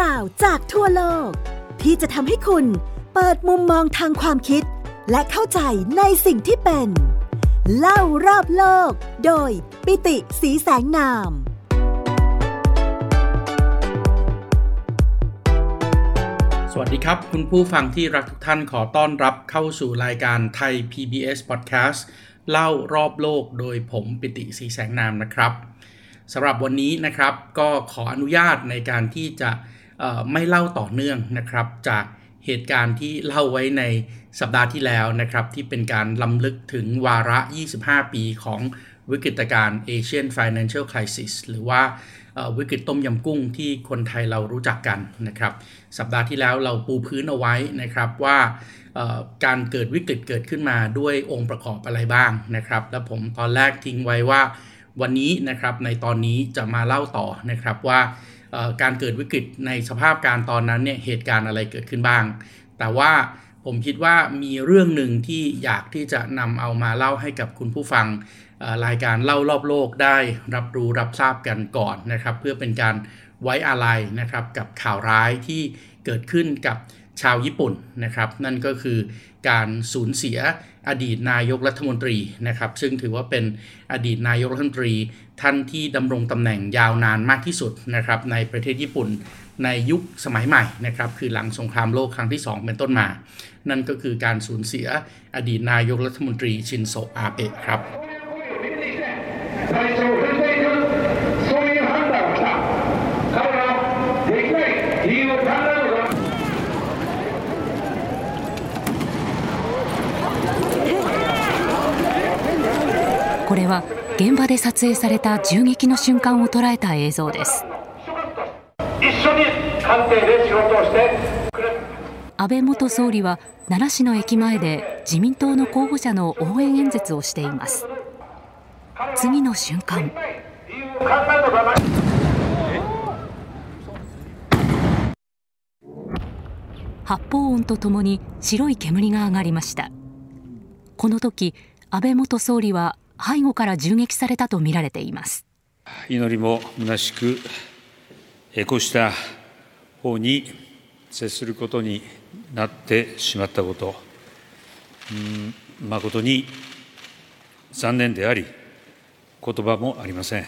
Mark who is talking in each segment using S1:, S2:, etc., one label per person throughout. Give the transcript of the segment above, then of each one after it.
S1: ราวจากทั่วโลก ที่จะทำให้คุณเปิดมุมมองทางความคิด และเข้าใจในสิ่งที่เป็น เล่ารอบโลก โดยปิติสีแสงนาม
S2: สวัสดีครับ คุณผู้ฟังที่รักทุกท่านขอต้อนรับเข้าสู่รายการไทย PBS Podcast เล่ารอบโลกโดยผมปิติสีแสงนามนะครับสำหรับวันนี้นะครับก็ขออนุญาตในการที่จะ ไม่เล่าต่อเนื่องนะครับจากเหตุการณ์ที่เล่าไว้ในสัปดาห์ที่แล้วนะครับ ที่เป็นการล้ำลึกถึงวาระ 25 ปีของวิกฤตการณ์ Asian Financial Crisis หรือว่าวิกฤตต้มยำกุ้งที่คนไทยเรารู้จักกันนะครับ สัปดาห์ที่แล้วเราปูพื้นเอาไว้นะครับว่าการเกิดวิกฤตเกิดขึ้นมาด้วยองค์ประกอบอะไรบ้างนะครับ แล้วผมตอนแรกทิ้งไว้ว่าวันนี้นะครับในตอนนี้จะมาเล่าต่อนะครับว่า การเกิดวิกฤตในสภาพการตอนนั้นเนี่ยเหตุการณ์อะไรเกิดขึ้นบ้าง แต่ว่าผมคิดว่ามีเรื่องหนึ่งที่อยากที่จะนำเอามาเล่าให้กับคุณผู้ฟังรายการเล่ารอบโลกได้รับรู้รับทราบกันก่อนนะครับ เพื่อเป็นการไว้อาลัยนะครับกับข่าวร้ายที่เกิดขึ้นกับชาวญี่ปุ่นนะครับ นั่นก็คือการสูญเสีย อดีตนายกรัฐมนตรีนะครับ ซึ่งถือว่าเป็นอดีตนายกรัฐมนตรีท่านที่ดำรงตำแหน่งยาวนานมากที่สุดนะครับในประเทศญี่ปุ่นในยุคสมัยใหม่นะครับคือหลังสงครามโลกครั้งที่ 2 เป็นต้นมา นั่นก็คือการสูญเสียอดีตนายกรัฐมนตรีชินโซอาเบะครับ
S3: れは現場で撮影された銃撃の瞬間を捉えた映像です。安倍元総理は奈良市の駅前で自民党の候補者の応援演説をしています。次の瞬間。発砲音とともに白い煙が上がりました。この時安倍元総理は背後から銃撃されたとみられています
S4: 祈りも虚しくこうした方に接することになってしまったこと、うん、誠に残念であり、言葉もありません。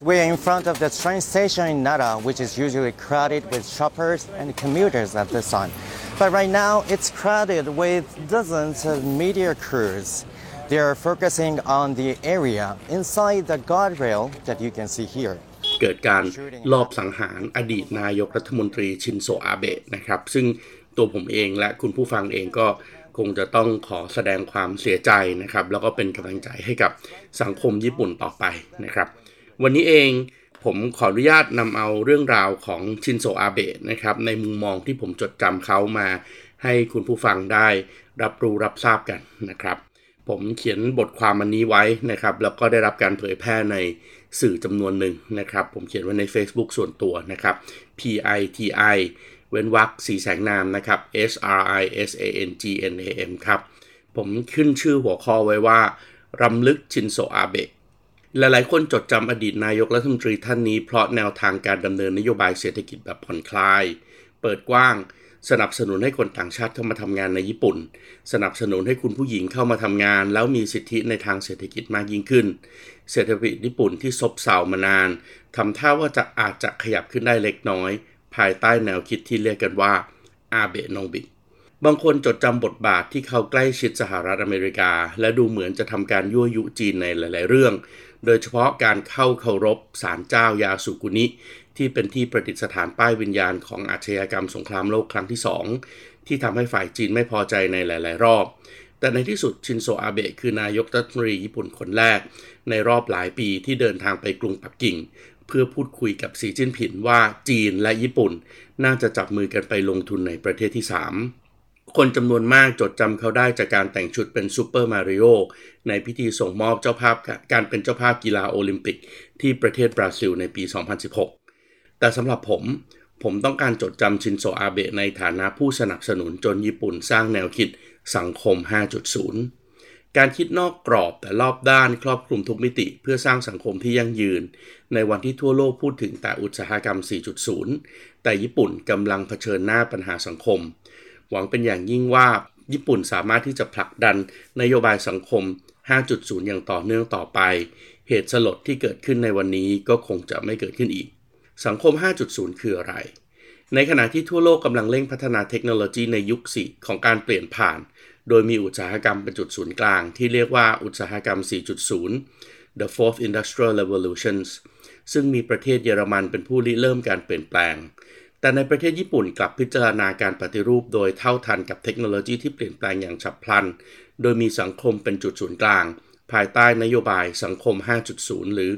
S5: We are in front of the train station in Nara, which is usually crowded with shoppers and commuters at this time. But right now, it's crowded with dozens of media crews. They are focusing on the area inside the guardrail that you can see here.
S2: เกิดการลอบสังหารอดีตนายกรัฐมนตรีชินโซอาเบะนะครับ ซึ่งตัวผมเองและคุณผู้ฟังเองก็คงจะต้องขอแสดงความเสียใจนะครับ แล้วก็เป็นกำลังใจให้กับสังคมญี่ปุ่นต่อไปนะครับ วันนี้เองผมขออนุญาตนำเอาเรื่องราวของชินโซอาเบะนะครับ ในมุมมองที่ผมจดจำเขามา ให้คุณผู้ฟังได้รับรู้รับทราบกันนะครับ ผมเขียนบทความอันนี้ไว้นะครับ แล้วก็ได้รับการเผยแพร่ในสื่อจำนวนหนึ่งนะครับ ผมเขียนไว้ใน Facebook ส่วนตัวนะครับ PITI เว้นวรรคสีแสงนามนะครับ S R I S A N G N A M ครับ ผมขึ้นชื่อหัวข้อไว้ว่ารำลึกชินโซอาเบะหลายๆ คนจดจำอดีตนายกรัฐมนตรีท่านนี้เพราะแนวทางการดำเนินนโยบายเศรษฐกิจแบบผ่อนคลาย เปิดกว้าง สนับสนุนให้คนต่างชาติเข้ามาทำงานในญี่ปุ่น สนับสนุนให้คุณผู้หญิงเข้ามาทำงาน แล้วมีสิทธิในทางเศรษฐกิจมากยิ่งขึ้น เศรษฐกิจญี่ปุ่นที่ซบเซามานานทำท่าว่าจะอาจจะขยับขึ้นได้เล็กน้อย ภายใต้แนวคิดที่เรียกกันว่าอาเบะนองบิบางคนจดจำบทบาทที่เขาใกล้ชิดสหรัฐอเมริกา และดูเหมือนจะทำการยั่วยุจีนในหลาย ๆ เรื่อง โดยเฉพาะการเข้าเคารพศาลเจ้ายาสุกุนิ ที่เป็นที่ประดิษฐานป้ายวิญญาณของอาชญากรรมสงครามโลกครั้งที่ 2 ที่ทำให้ฝ่ายจีนไม่พอใจในหลาย ๆ รอบ แต่ในที่สุดชินโซอาเบะคือนายกรัฐมนตรีญี่ปุ่นคนแรก ในรอบหลายปีที่เดินทางไปกรุงปักกิ่ง เพื่อพูดคุยกับสีจิ้นผิงว่าจีนและญี่ปุ่น น่าจะจับมือกันไปลงทุนในประเทศที่ 3คนจำนวนมากจดจำเขาได้จากการแต่งชุดเป็นซูเปอร์มาริโอในพิธีส่งมอบเจ้าภาพการเป็นเจ้าภาพกีฬาโอลิมปิก ที่ประเทศบราซิลในปี 2016 แต่สำหรับผมผมต้องการจดจำชินโซอาเบะในฐานะผู้สนับสนุนจนญี่ปุ่นสร้างแนวคิดสังคม 5.0 การคิดนอกกรอบแต่รอบด้านครอบคลุมทุกมิติ เพื่อสร้างสังคมที่ยั่งยืน ในวันที่ทั่วโลกพูดถึงแต่อุตสาหกรรม 4.0 แต่ญี่ปุ่นกำลังเผชิญหน้าปัญหาสังคม หวังเป็นอย่างยิ่งว่าญี่ปุ่นสามารถที่จะผลักดันนโยบายสังคม 5.0 อย่างต่อเนื่องต่อไป เหตุสลดที่เกิดขึ้นในวันนี้ก็คงจะไม่เกิดขึ้นอีก สังคม 5.0 คืออะไร ในขณะที่ทั่วโลกกำลังเร่งพัฒนาเทคโนโลยีในยุคสี่ของการเปลี่ยนผ่าน โดยมีอุตสาหกรรมเป็นจุดศูนย์กลาง ที่เรียกว่าอุตสาหกรรม 4.0 The Fourth Industrial Revolutions ซึ่งมีประเทศเยอรมันเป็นผู้ริเริ่มการเปลี่ยนแปลง แต่ในประเทศญี่ปุ่นกลับพิจารณาการปฏิรูปโดยเท่าทันกับเทคโนโลยีที่เปลี่ยนแปลงอย่างฉับพลัน โดยมีสังคมเป็นจุดศูนย์กลาง ภายใต้นโยบายสังคม 5.0 หรือ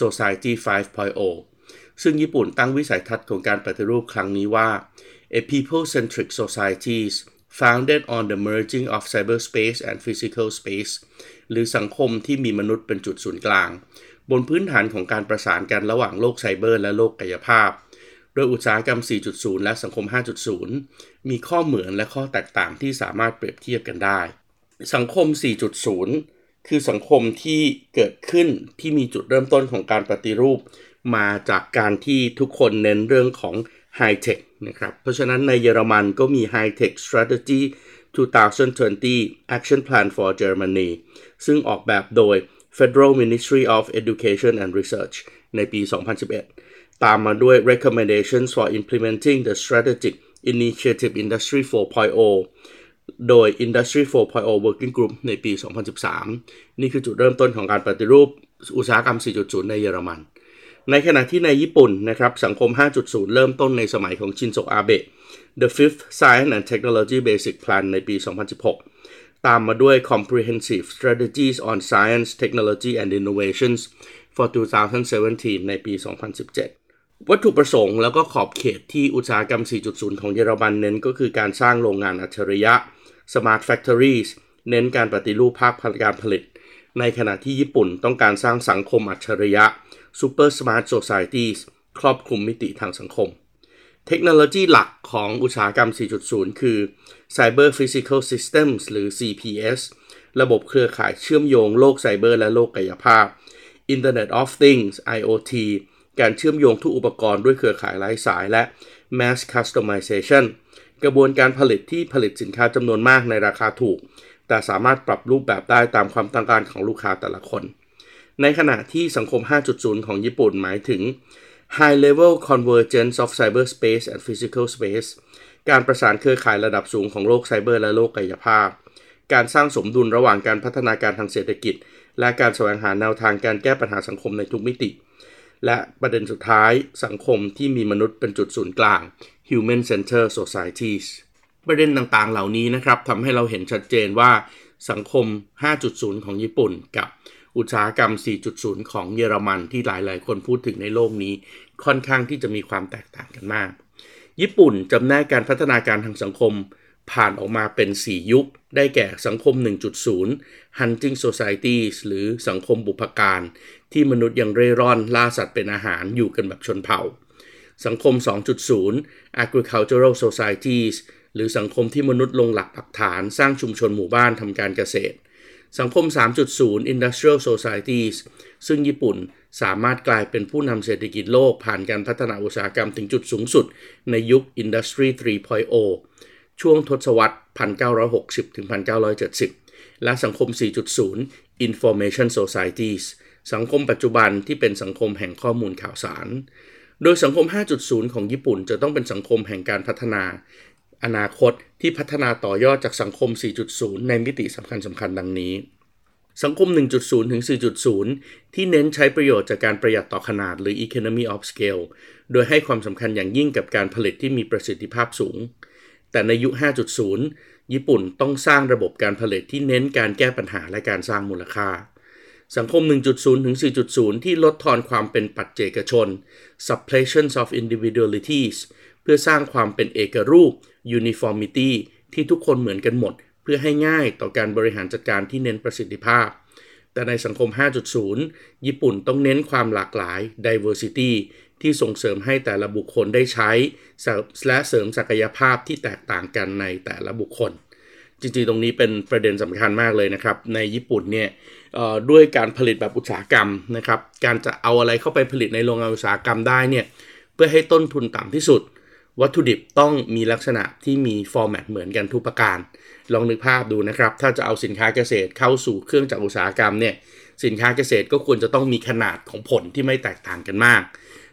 S2: Society 5.0 ซึ่งญี่ปุ่นตั้งวิสัยทัศน์ของการปฏิรูปครั้งนี้ว่า a people-centric societies founded on the merging of cyberspace and physical space หรือสังคมที่มีมนุษย์เป็นจุดศูนย์กลาง บนพื้นฐานของการประสานกันระหว่างโลกไซเบอร์และโลกกายภาพ โดยอุตสาหกรรม 4.0 และสังคม 5.0 มีข้อเหมือนและข้อแตกต่างที่สามารถเปรียบเทียบกันได้ สังคม 4.0 คือสังคมที่เกิดขึ้นที่มีจุดเริ่มต้นของการปฏิรูป มาจากการที่ทุกคนเน้นเรื่องของไฮเทคนะครับ เพราะฉะนั้นในเยอรมันก็มี High Tech Strategy 2020 Action Plan for Germany ซึ่งออกแบบโดย Federal Ministry of Education and Research ในปี 2011 ตามมาด้วย Recommendations for Implementing the Strategic Initiative Industry 4.0 โดย Industry 4.0 Working Group ในปี 2013 นี่คือจุดเริ่มต้นของการปฏิรูปอุตสาหกรรม 4.0 ในเยอรมัน ในขณะที่ในญี่ปุ่นนะครับสังคม 5.0 เริ่มต้นในสมัยของชินโซอาเบะ The Fifth Science and Technology Basic Plan ในปี 2016 ตามมาด้วย Comprehensive Strategies on Science, Technology and Innovations for 2017 ในปี 2017 วัตถุประสงค์แล้วก็ขอบเขตที่อุตสาหกรรม 4.0 ของเยอรมันเน้นก็คือการสร้างโรงงานอัจฉริยะ Smart Factories เน้นการปฏิรูปภาคการผลิต ในขณะที่ญี่ปุ่นต้องการสร้างสังคมอัจฉริยะ Super Smart Societies ครอบคลุมมิติทางสังคม เทคโนโลยีหลักของอุตสาหกรรม 4.0 คือ Cyber Physical Systems หรือ CPS ระบบเครือข่ายเชื่อมโยงโลกไซเบอร์และโลกกายภาพ Internet of Things IoT การเชื่อมโยงทุกอุปกรณ์ด้วยเครือข่ายไร้สายและ Mass Customization กระบวนการผลิตที่ผลิตสินค้าจำนวนมากในราคาถูก แต่สามารถปรับรูปแบบได้ตามความต้องการของลูกค้าแต่ละคน ในขณะที่สังคม 5.0 ของญี่ปุ่นหมายถึง High Level Convergence of Cyberspace and Physical Space การประสานเครือข่ายระดับสูงของโลกไซเบอร์และโลกกายภาพ การสร้างสมดุลระหว่างการพัฒนาการทางเศรษฐกิจ และการแสวงหาแนวทางการแก้ปัญหาสังคมในทุกมิติ และประเด็นสุดท้ายสังคมที่มีมนุษย์เป็นจุดศูนย์กลาง Human Center Societies ประเด็นต่างๆ เหล่านี้นะครับทำให้เราเห็นชัดเจนว่าสังคม 5.0 ของญี่ปุ่นกับ อุตสาหกรรม 4.0 ของเยอรมันที่หลายๆ คนพูดถึงในโลกนี้ ค่อนข้างที่จะมีความแตกต่างกันมาก ญี่ปุ่นจำแนกการพัฒนาการทางสังคม ผ่านออกมาเป็น 4 ยุค ได้แก่สังคม 1.0 Hunting Societies หรือสังคมบุพการ ที่มนุษย์ยังเร่ร่อนล่าสัตว์เป็นอาหารอยู่กันแบบชนเผ่า สังคม 2.0 Agricultural Societies หรือสังคมที่มนุษย์ลงหลักปักฐานสร้างชุมชนหมู่บ้านทำการเกษตร สังคม 3.0 Industrial Societies ซึ่งญี่ปุ่นสามารถกลายเป็นผู้นำเศรษฐกิจโลกผ่านการพัฒนาอุตสาหกรรมถึงจุดสูงสุดในยุค Industry 3.0 ช่วงทศวรรษ 1960ถึง1970 และสังคม 4.0 Information Societies สังคมปัจจุบันที่เป็นสังคมแห่งข้อมูลข่าวสาร โดยสังคม 5.0 ของญี่ปุ่นจะต้องเป็นสังคมแห่งการพัฒนา อนาคตที่พัฒนาต่อยอดจากสังคม 4.0 ในมิติสำคัญสำคัญดังนี้ สังคม 1.0 ถึง 4.0 ที่เน้นใช้ประโยชน์จากการประหยัดต่อขนาดหรือ economy of scale โดยให้ความสำคัญอย่างยิ่งกับการผลิตที่มีประสิทธิภาพสูง แต่ในยุค 5.0 ญี่ปุ่นต้องสร้างระบบการผลิตที่เน้นการแก้ปัญหาและการสร้างมูลค่าสังคม 1.0 ถึง 4.0 ที่ลดทอนความเป็นปัจเจกชน suppression of individualities เพื่อสร้างความเป็นเอกรูป uniformity ที่ทุกคนเหมือนกันหมด เพื่อให้ง่ายต่อการบริหารจัดการที่เน้นประสิทธิภาพ แต่ในสังคม 5.0 ญี่ปุ่นต้องเน้นความหลากหลาย diversity ที่ส่งเสริมให้แต่ละบุคคลได้ใช้ และเสริมศักยภาพที่แตกต่างกันในแต่ละบุคคลจจริงๆ ตรงนี้เป็นประเด็นสำคัญมากเลยนะครับ ในญี่ปุ่นเนี่ยด้วยการผลิตแบบอุตสาหกรรมนะครับ การจะเอาอะไรเข้าไปผลิตในโรงงานอุตสาหกรรมได้เนี่ย เพื่อให้ต้นทุนต่ำที่สุด วัตถุดิบต้องมีลักษณะที่มีฟอร์แมตเหมือนกันทุกประการ ลองนึกภาพดูนะครับ ถ้าจะเอาสินค้าเกษตรเข้าสู่เครื่องจักรอุตสาหกรรมเนี่ย สินค้าเกษตรก็ควรจะต้องมีขนาดของผลที่ไม่แตกต่างกันมาก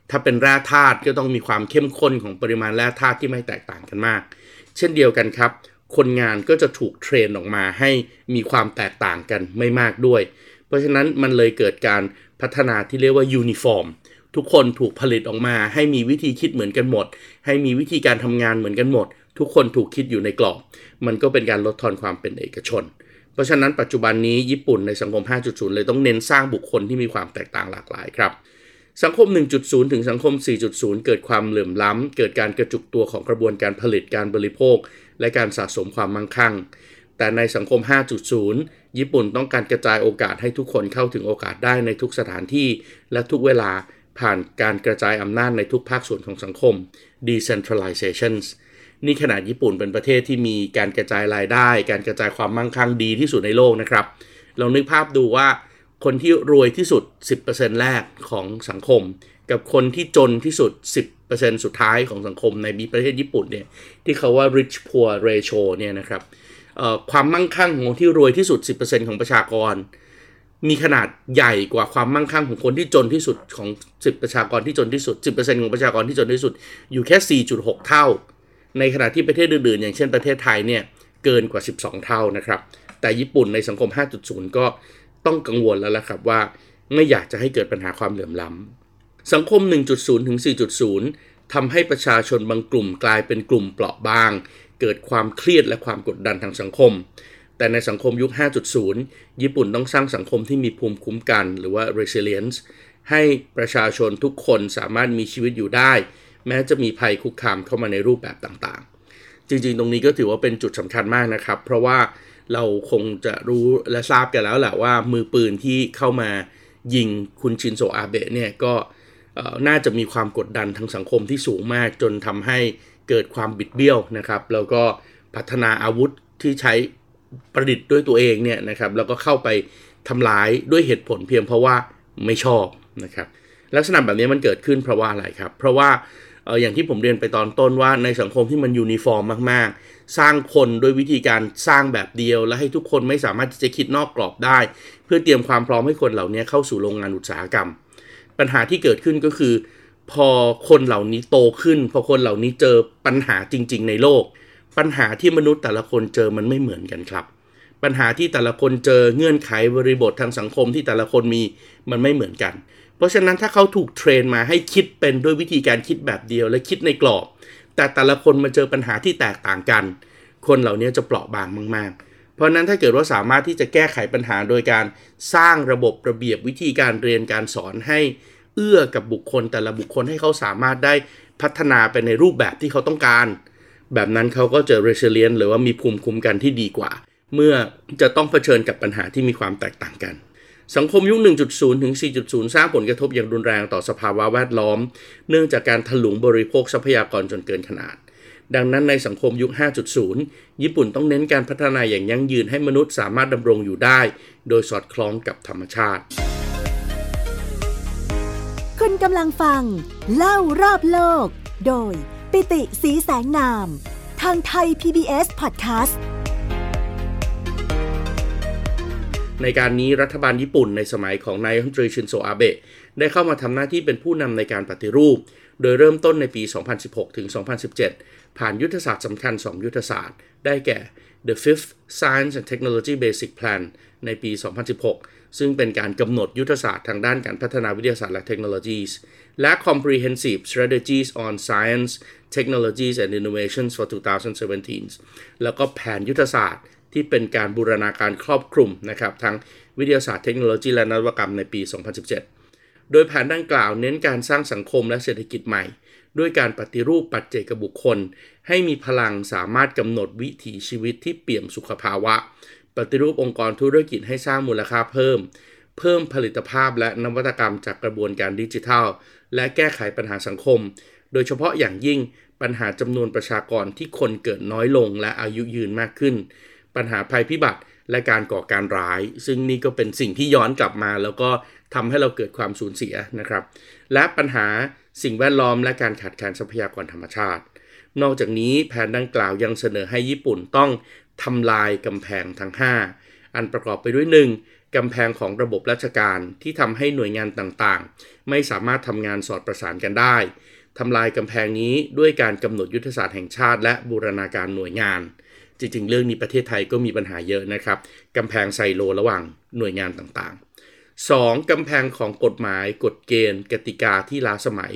S2: ถ้าเป็นแร่ธาตุก็ต้องมีความเข้มข้นของปริมาณแร่ธาตุที่ไม่แตกต่างกันมาก เช่นเดียวกันครับ คนงานก็จะถูก train ออกมาให้มีความแตกต่างกันไม่มากด้วย เพราะฉะนั้นมันเลยเกิดการพัฒนาที่เรียกว่ายูนิฟอร์ม ทุกคนถูกผลิตออกมา ให้มีวิธีคิดเหมือนกันหมด ให้มีวิธีการทำงานเหมือนกันหมด ทุกคนถูกคิดอยู่ในกรอบ มันก็เป็นการลดทอนความเป็นเอกชน เพราะฉะนั้นปัจจุบันนี้ญี่ปุ่นในสังคม 5.0 เลยต้องเน้นสร้างบุคคลที่มีความแตกต่างหลากหลายครับสังคม 1.0 ถึงสังคม 4.0 เกิดความเหลื่อมล้ำ เกิดการกระจุกตัวของกระบวนการผลิตการบริโภค และการสะสมความมั่งคั่ง แต่ในสังคม 5.0 ญี่ปุ่นต้องการกระจายโอกาสให้ทุกคนเข้าถึงโอกาสได้ในทุกสถานที่และทุกเวลา ผ่านการกระจายอำนาจในทุกภาคส่วนของสังคม decentralizations นี่ขนาดญี่ปุ่นเป็นประเทศที่มีการกระจายรายได้ การกระจายความมั่งคั่งดีที่สุดในโลกนะครับ เรานึกภาพดูว่าคนที่รวยที่สุด 10%แรกของสังคม กับคนที่จนที่สุด 10%สุดท้ายของสังคมในประเทศญี่ปุ่นเนี่ยที่เขาว่า rich poor ratio เนี่ยนะครับความมั่งคั่งของที่รวยที่สุด 10%ของประชากร มีขนาดใหญ่กว่าความมั่งคั่งของคนที่จนที่สุดของ 10 ประชากรที่จนที่สุด 10%ของประชากรที่จนที่สุด อยู่แค่ 4.6 เท่า ในขณะที่ประเทศอื่นๆ อย่างเช่นประเทศไทยเนี่ยเกินกว่า 12 เท่านะครับ แต่ญี่ปุ่นในสังคม 5.0 ก็ต้องกังวลแล้วล่ะครับว่า ไม่อยากจะให้เกิดปัญหาความเหลื่อมล้ำสังคม 1.0 ถึง 4.0ทำให้ประชาชนบางกลุ่มกลายเป็นกลุ่มเปราะบาง เกิดความเครียดและความกดดันทางสังคม แต่ในสังคมยุค 5.0 ญี่ปุ่นต้องสร้างสังคมที่มีภูมิคุ้มกัน หรือว่า resilience ให้ประชาชนทุกคนสามารถมีชีวิตอยู่ได้ แม้จะมีภัยคุกคามเข้ามาในรูปแบบต่างๆ จริงๆ ตรงนี้ก็ถือว่าเป็นจุดสำคัญมากนะครับ เพราะว่าเราคงจะรู้และทราบกันแล้วแหละว่ามือปืนที่เข้ามายิงคุณชินโซอาเบะเนี่ยก็น่าจะมีความกดดันทางสังคมที่สูงมากจนทำให้เกิดความบิดเบี้ยวนะครับ แล้วก็พัฒนาอาวุธที่ใช้ ประดิษฐ์ด้วยตัวเองเนี่ยนะครับแล้วก็เข้าไปทำร้ายด้วยเหตุผลเพียงเพราะว่าไม่ชอบนะครับลักษณะแบบนี้มันเกิดขึ้นเพราะว่าอะไรครับ เพราะว่าอย่างที่ผมเรียนไปตอนต้นว่าในสังคมที่มันยูนิฟอร์มมาก ๆ สร้างคนด้วยวิธีการสร้างแบบเดียว และให้ทุกคนไม่สามารถจะคิดนอกกรอบได้ เพื่อเตรียมความพร้อมให้คนเหล่านี้เข้าสู่โรงงานอุตสาหกรรม ปัญหาที่เกิดขึ้นก็คือ พอคนเหล่านี้โตขึ้น พอคนเหล่านี้เจอปัญหาจริง ๆ ในโลก ปัญหาที่มนุษย์แต่ละคนเจอมันไม่เหมือนกันครับ ปัญหาที่แต่ละคนเจอเงื่อนไขบริบททางสังคมที่แต่ละคนมีมันไม่เหมือนกัน เพราะฉะนั้นถ้าเขาถูกเทรนมาให้คิดเป็นด้วยวิธีการคิดแบบเดียวและคิดในกรอบ แต่แต่ละคนมาเจอปัญหาที่แตกต่างกัน คนเหล่านี้จะเปราะบางมาก ๆ เพราะนั้นถ้าเกิดว่าสามารถที่จะแก้ไขปัญหาโดยการสร้างระบบระเบียบวิธีการเรียนการสอนให้เอื้อกับบุคคลแต่ละบุคคลให้เขาสามารถได้พัฒนาไปในรูปแบบที่เขาต้องการ แบบนั้นเขาก็จะ resilient หรือว่ามีภูมิคุ้มกันที่ดีกว่า เมื่อจะต้องเผชิญกับปัญหาที่มีความแตกต่างกัน สังคมยุค 1.0 ถึง 4.0 สร้างผลกระทบอย่างรุนแรงต่อสภาวะแวดล้อม เนื่องจากการถลุงบริโภคทรัพยากรจนเกินขนาด ดังนั้นในสังคมยุค 5.0 ญี่ปุ่นต้องเน้นการพัฒนาอย่างยั่งยืนให้มนุษย์สามารถดำรงอยู่ได้ โดยสอดคล้องกับธรรมชาติ
S1: คุณกำลังฟัง เล่ารอบโลก โดย ปิติสีแสงนาม ทางไทย PBS Podcast
S2: ในการนี้รัฐบาลญี่ปุ่นในสมัยของนายรัมนตรีชินโซอาเบะได้เข้ามาทำหน้าที่เป็นผู้นำในการปฏิรูป โดยเริ่มต้นในปี 2016 ถึง 2017 ผ่านยุทธศาสตร์สำคัญ 2 ยุทธศาสตร์ ได้แก่ The Fifth Science and Technology Basic Plan ในปี 2016 ซึ่งเป็นการกำหนดยุทธศาสตร์ทางด้านการพัฒนาวิทยาศาสตร์และเทคโนโลยีและ Comprehensive Strategies on Science Technologies and Innovations for 2017 แล้วก็แผนยุทธศาสตร์ที่เป็นการบูรณาการครอบคลุมนะครับทั้งวิทยาศาสตร์เทคโนโลยีและนวัตกรรมในปี 2017 โดยแผนดังกล่าวเน้นการสร้างสังคมและเศรษฐกิจใหม่ ด้วยการปฏิรูปปัจเจกบุคคล ให้มีพลังสามารถกำหนดวิถีชีวิตที่เปี่ยมสุขภาวะ ปฏิรูปองค์กรธุรกิจให้สร้างมูลค่าเพิ่ม เพิ่มผลิตภาพและนวัตกรรมจากกระบวนการดิจิทัล และแก้ไขปัญหาสังคม โดยเฉพาะอย่างยิ่งปัญหาจำนวนประชากรที่คนเกิดน้อยลงและอายุยืนมากขึ้น ปัญหาภัยพิบัติและการก่อการร้าย ซึ่งนี่ก็เป็นสิ่งที่ย้อนกลับมา แล้วก็ทำให้เราเกิดความสูญเสียนะครับ และปัญหาสิ่งแวดล้อมและการขาดแคลนทรัพยากรธรรมชาติ นอกจากนี้แผนดังกล่าวยังเสนอให้ญี่ปุ่นต้องทำลายกำแพงทั้ง 5 อันประกอบไปด้วย 1. กำแพงของระบบราชการที่ทำให้หน่วยงานต่างๆ ไม่สามารถทำงานสอดประสานกันได้ ทำลายกำแพงนี้ด้วยการกำหนดยุทธศาสตร์แห่งชาติ และบูรณาการหน่วยงาน จริงๆ เรื่องนี้ประเทศไทยก็มีปัญหาเยอะนะครับกำแพงไซโลระหว่างหน่วยงานต่างๆ 2. กำแพงของกฎหมายกฎเกณฑ์ กติกาที่ล้าสมัย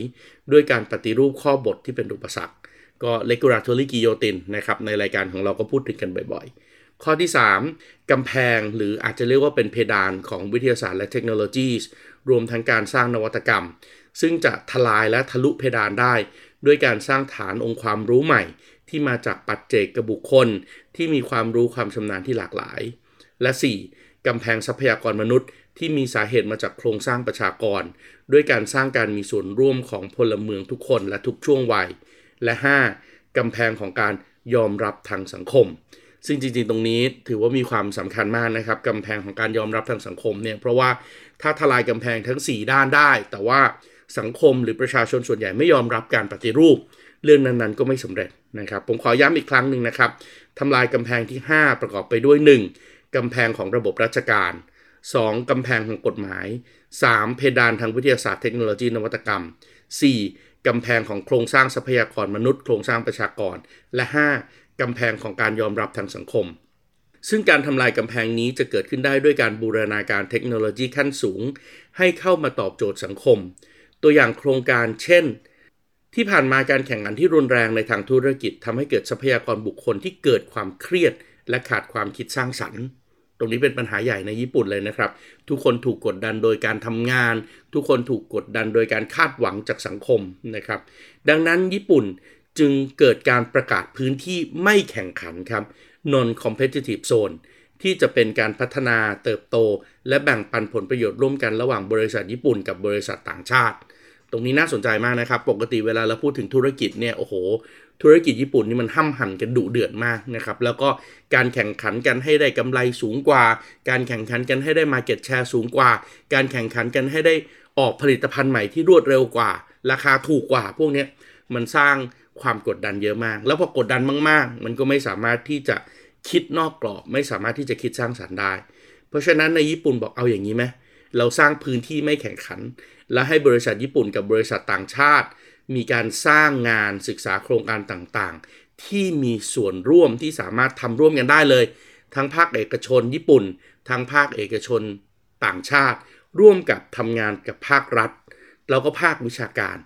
S2: ด้วยการปฏิรูปข้อบทที่เป็นอุปสรรค ก็ regulatory guillotine นะครับในรายการของเราก็พูดถึงกันบ่อยๆ ข้อที่ 3. กำแพงหรืออาจจะเรียกว่าเป็นเพดานของวิทยาศาสตร์และเทคโนโลยีรวมทั้งการสร้างนวัตกรรม ซึ่งจะทลายและทะลุเพดานได้ ด้วยการสร้างฐานองค์ความรู้ใหม่ ที่มาจากปัจเจกบุคคล ที่มีความรู้ความชำนาญที่หลากหลาย และ 4. กำแพงทรัพยากรมนุษย์ ที่มีสาเหตุมาจากโครงสร้างประชากร ด้วยการสร้างการมีส่วนร่วมของพลเมืองทุกคนและทุกช่วงวัย และ 5. กำแพงของการยอมรับทางสังคม ซึ่งจริงๆ ตรงนี้ถือว่ามีความสำคัญมากนะครับกำแพงของการยอมรับทางสังคมเนี่ยเพราะว่าถ้าทลายกำแพงทั้ง 4 ด้านได้ แต่ว่า สังคมหรือประชาชนส่วนใหญ่ไม่ยอมรับการปฏิรูป เรื่องนั้นๆ ก็ไม่สำเร็จนะครับ ผมขอย้ำอีกครั้งหนึ่งนะครับทำลายกำแพงที่ 5 ประกอบไปด้วย 1. กำแพงของระบบราชการ 2. กำแพงของกฎหมาย 3. เพดานทางวิทยาศาสตร์เทคโนโลยีนวัตกรรม 4. กำแพงของโครงสร้างทรัพยากรมนุษย์ โครงสร้างประชากร และ 5. กำแพงของการยอมรับทางสังคมซึ่งการทำลายกำแพงนี้จะเกิดขึ้นได้ด้วยการบูรณาการเทคโนโลยีขั้นสูง ให้เข้ามาตอบโจทย์สังคม ตัวอย่างโครงการเช่น ที่ผ่านมาการแข่งขันที่รุนแรงในทางธุรกิจทำให้เกิดทรัพยากรบุคคลที่เกิดความเครียด และขาดความคิดสร้างสรรค์ ตรงนี้เป็นปัญหาใหญ่ในญี่ปุ่นเลยนะครับ ทุกคนถูกกดดันโดยการทำงาน ทุกคนถูกกดดันโดยการคาดหวังจากสังคมนะครับ ดังนั้นญี่ปุ่นจึงเกิดการประกาศพื้นที่ไม่แข่งขันครับ non competitive zone ที่จะเป็นการพัฒนาเติบโต และแบ่งปันผลประโยชน์ร่วมกันระหว่างบริษัทญี่ปุ่นกับบริษัทต่างชาติ รงนี้น่าสนใจมากนะครับ ปกติเวลาเราพูดถึงธุรกิจเนี่ยโอ้โห ธุรกิจญี่ปุ่นนี่มันห้ำหั่นกันดุเดือดมากนะครับแล้วก็การแข่งขันกันให้ได้กำไรสูงกว่า การแข่งขันกันให้ได้มาเก็ตแชร์สูงกว่า การแข่งขันกันให้ได้ออกผลิตภัณฑ์ใหม่ที่รวดเร็วกว่า ราคาถูกกว่า พวกนี้มันสร้างความกดดันเยอะมาก แล้วพอกดดันมาก ๆ มันก็ไม่สามารถที่จะคิดนอกกรอบ ไม่สามารถที่จะคิดสร้างสรรค์ได้ เพราะฉะนั้นในญี่ปุ่นบอกเอาอย่างนี้ไหมเเราสร้างพื้นที่ไม่แข่งขัน และให้บริษัทญี่ปุ่นกับบริษัทต่างชาติ มีการสร้างงานศึกษาโครงการต่างๆ ที่มีส่วนร่วมที่สามารถทำร่วมกันได้เลย ทั้งภาคเอกชนญี่ปุ่น ทั้งภาคเอกชนต่างชาติ ร่วมกับทำงานกับภาครัฐ แล้วก็ภาควิชาการ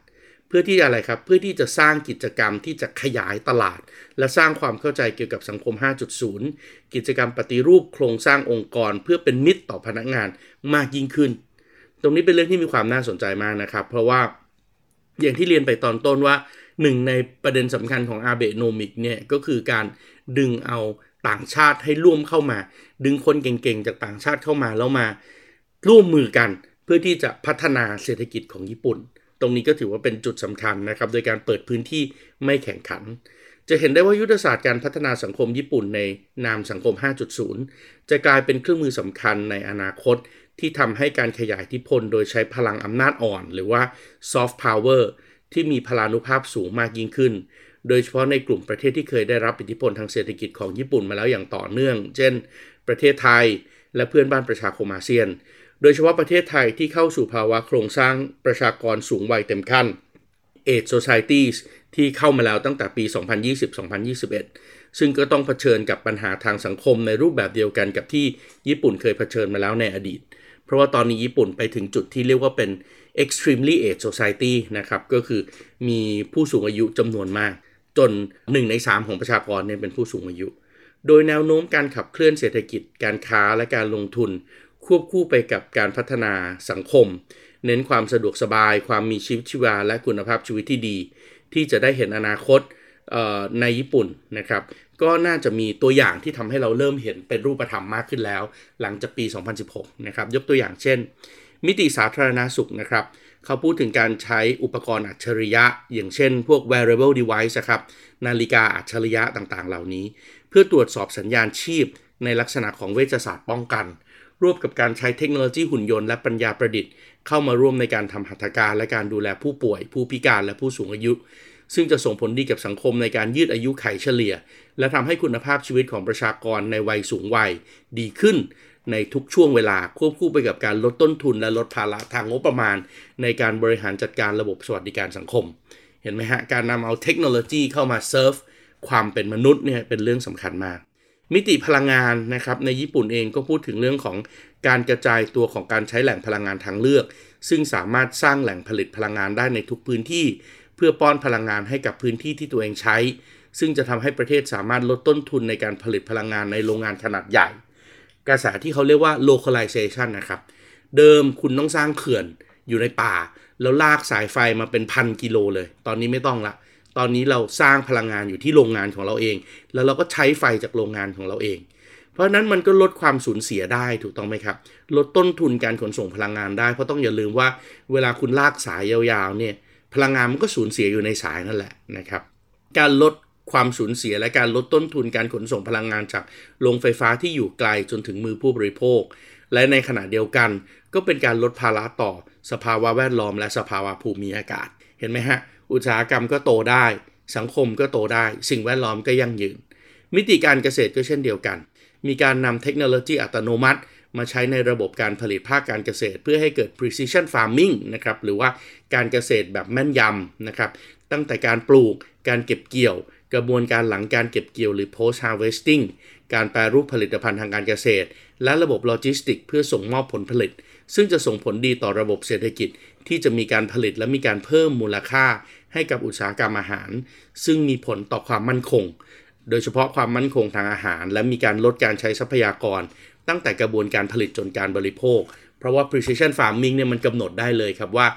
S2: เพื่อที่อะไรครับ เพื่อที่จะสร้างกิจกรรมที่จะขยายตลาด และสร้างความเข้าใจเกี่ยวกับสังคม 5.0 กิจกรรมปฏิรูปโครงสร้างองค์กร เพื่อเป็นมิตรต่อพนักงานมากยิ่งขึ้น ตรงนี้เป็นเรื่องที่มีความน่าสนใจมากนะครับ เพราะว่าอย่างที่เรียนไปตอนต้นว่าหนึ่งในประเด็นสำคัญของอาเบโนมิกเนี่ยก็คือการดึงเอาต่างชาติให้ร่วมเข้ามา ดึงคนเก่งๆ จากต่างชาติเข้ามาแล้วมาร่วมมือกัน เพื่อที่จะพัฒนาเศรษฐกิจของญี่ปุ่น ตรงนี้ก็ถือว่าเป็นจุดสำคัญนะครับโดยการเปิดพื้นที่ไม่แข่งขัน จะเห็นได้ว่ายุทธศาสตร์การพัฒนาสังคมญี่ปุ่นในนามสังคม 5.0 จะกลายเป็นเครื่องมือสำคัญในอนาคตที่ทำให้การขยายอิทธิพลโดยใช้พลังอำนาจอ่อน หรือว่า soft power ที่มีพลานุภาพสูงมากยิ่งขึ้น โดยเฉพาะในกลุ่มประเทศที่เคยได้รับอิทธิพลทางเศรษฐกิจของญี่ปุ่นมาแล้วอย่างต่อเนื่อง เช่น ประเทศไทย และเพื่อนบ้านประชาคมอาเซียน โดยเฉพาะประเทศไทยที่เข้าสู่ภาวะโครงสร้างประชากรสูงวัยเต็มขั้น Age Societies ที่เข้ามาแล้วตั้งแต่ปี 2020-2021 ซึ่งก็ต้องเผชิญกับปัญหาทางสังคมในรูปแบบเดียวกันกับที่ญี่ปุ่นเคยเผชิญมาแล้วในอดีต เพราะว่าตอนนี้ญี่ปุ่นไปถึงจุดที่เรียกว่าเป็น extremely age society นะครับ ก็คือมีผู้สูงอายุจำนวนมาก จน 1 ใน 3 ของประชากรเนี่ยเป็นผู้สูงอายุ โดยแนวโน้มการขับเคลื่อนเศรษฐกิจ การค้าและการลงทุน ควบคู่ไปกับการพัฒนาสังคม เน้นความสะดวกสบาย ความมีชีวิตชีวา และคุณภาพชีวิตที่ดี ที่จะได้เห็นอนาคตในญี่ปุ่นนะครับ ก็น่าจะมีตัวอย่างที่ทำให้เราเริ่มเห็นเป็นรูปธรรมมากขึ้นแล้ว หลังจากปี 2016 นะครับ ยกตัวอย่างเช่น มิติสาธารณาสุขนะครับ เขาพูดถึงการใช้อุปกรณ์อัจฉริยะ อย่างเช่น พวก wearable device ครับ นาฬิกาอัจฉริยะต่างๆ เหล่านี้ เพื่อตรวจสอบสัญญาณชีพในลักษณะของเวชศาสตร์ป้องกัน ร่วมกับการใช้เทคโนโลยีหุ่นยนต์และปัญญาประดิษฐ์เข้ามาร่วมในการทำหัตถการและการดูแลผู้ป่วย ผู้พิการและผู้สูงอายุ ซึ่งจะส่งผลดีกับสังคมในการยืดอายุไขเฉลี่ย และทำให้คุณภาพชีวิตของประชากรในวัยสูงวัยดีขึ้นในทุกช่วงเวลาควบคู่ไปกับการลดต้นทุนและลดภาระทางงบประมาณ ในการบริหารจัดการระบบสวัสดิการสังคม เห็นไหมฮะ การนำเอาเทคโนโลยีเข้ามาเซิร์ฟความเป็นมนุษย์เนี่ยเป็นเรื่องสำคัญมาก มิติพลังงานนะครับในญี่ปุ่นเองก็พูดถึงเรื่องของการกระจายตัวของการใช้แหล่งพลังงานทางเลือก ซึ่งสามารถสร้างแหล่งผลิตพลังงานได้ในทุกพื้นที่ เพื่อป้อนพลังงานให้กับพื้นที่ที่ตัวเองใช้ ซึ่งจะทำให้ประเทศสามารถลดต้นทุนในการผลิตพลังงานในโรงงานขนาดใหญ่ กระแสที่เขาเรียกว่า localization นะครับเดิมคุณต้องสร้างเขื่อนอยู่ในป่า แล้วลากสายไฟมาเป็นพันกิโลเลย ตอนนี้ไม่ต้องละ ตอนนี้เราสร้างพลังงานอยู่ที่โรงงานของเราเอง แล้วเราก็ใช้ไฟจากโรงงานของเราเอง เพราะนั้นมันก็ลดความสูญเสียได้ถูกต้องไหมครับ ลดต้นทุนการขนส่งพลังงานได้ เพราะต้องอย่าลืมว่าเวลาคุณลากสายยาวๆเนี่ยพลังงานมันก็สูญเสียอยู่ในสายนั่นแหละนะครับ การลดความสูญเสียและการลดต้นทุนการขนส่งพลังงานจากโรงไฟฟ้าที่อยู่ไกลจนถึงมือผู้บริโภค และในขณะเดียวกันก็เป็นการลดภาระต่อสภาวะแวดล้อมและสภาวะภูมิอากาศ เห็นไหมฮะ อุตสาหกรรมก็โตได้ สังคมก็โตได้ สิ่งแวดล้อมก็ยั่งยืน มิติการเกษตรก็เช่นเดียวกัน มีการนำเทคโนโลยีอัตโนมัติ มาใช้ในระบบการผลิตภาคการเกษตร เพื่อให้เกิด precision farming นะครับหรือว่าการเกษตรแบบแม่นยำนะครับตั้งแต่การปลูกการเก็บเกี่ยว กระบวนการหลังการเก็บเกี่ยวหรือ post harvesting การแปรรูปผลิตภัณฑ์ทางการเกษตร และระบบโลจิสติก เพื่อส่งมอบผลผลิต ซึ่งจะส่งผลดีต่อระบบเศรษฐกิจที่จะมีการผลิตและมีการเพิ่มมูลค่า ให้กับอุตสาหกรรมอาหาร ซึ่งมีผลต่อความมั่นคง โดยเฉพาะความมั่นคงทางอาหาร และมีการลดการใช้ทรัพยากร ตั้งแต่กระบวนการผลิตจนการบริโภค เพราะว่า precision farming เนี่ยมันกำหนดได้เลยครับว่า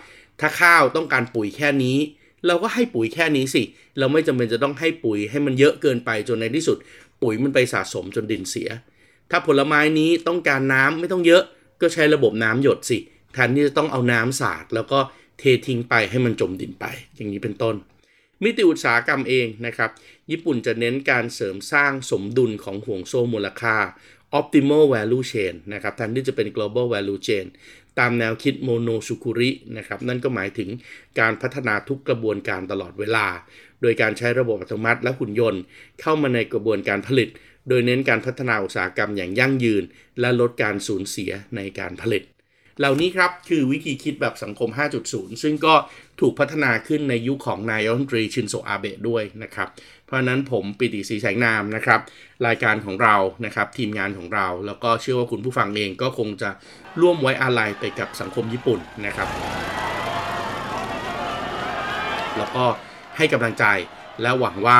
S2: ถ้าข้าวต้องการปุ๋ยแค่นี้ เราก็ให้ปุ๋ยแค่นี้สิ เราไม่จำเป็นจะต้องให้ปุ๋ยให้มันเยอะเกินไปจนในที่สุด ปุ๋ยมันไปสะสมจนดินเสีย ถ้าผลไม้นี้ต้องการน้ำไม่ต้องเยอะ ก็ใช้ระบบน้ำหยดสิแทนที่จะต้องเอาน้ำสาดแล้วก็เเททิ้งไปให้มันจมดินไป อย่างนี้เป็นต้น มิติอุตสาหกรรมเองนะครับ ญี่ปุ่นจะเน้นการเสริมสร้างสมดุลของห่วงโซ่มูลค่า optimal value chain นะครับแทนที่จะเป็น global value chain ตามแนวคิดโมโนสุคุรินะครับ นั่นก็หมายถึงการพัฒนาทุกกระบวนการตลอดเวลา โดยการใช้ระบบอัตโนมัติและหุ่นยนต์ เข้ามาในกระบวนการผลิต โดยเน้นการพัฒนาอุตสาหกรรมอย่างยั่งยืน และลดการสูญเสียในการผลิต เหล่านี้ครับคือวิธีคิดแบบสังคม 5.0 ซึ่งก็ถูกพัฒนาขึ้นในยุคขของนายรัฐมนตรีชินโซอาเบะด้วยนะครับ เพราะนั้นผมปิติศรีแสงนามนะครับ รายการของเรานะครับ ทีมงานของเรา แล้วก็เชื่อว่าคุณผู้ฟังเองก็คงจะร่วมไว้อาลัยไปกับสังคมญี่ปุ่นนะครับ แล้วก็ให้กำลังใจและหวังว่า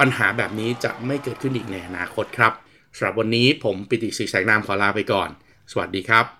S2: ปัญหาแบบนี้จะไม่เกิดขึ้นอีกในอนาคตครับสำหรับวันนี้ผมปิติศรีแสงนามขอลาไปก่อน สวัสดีครับ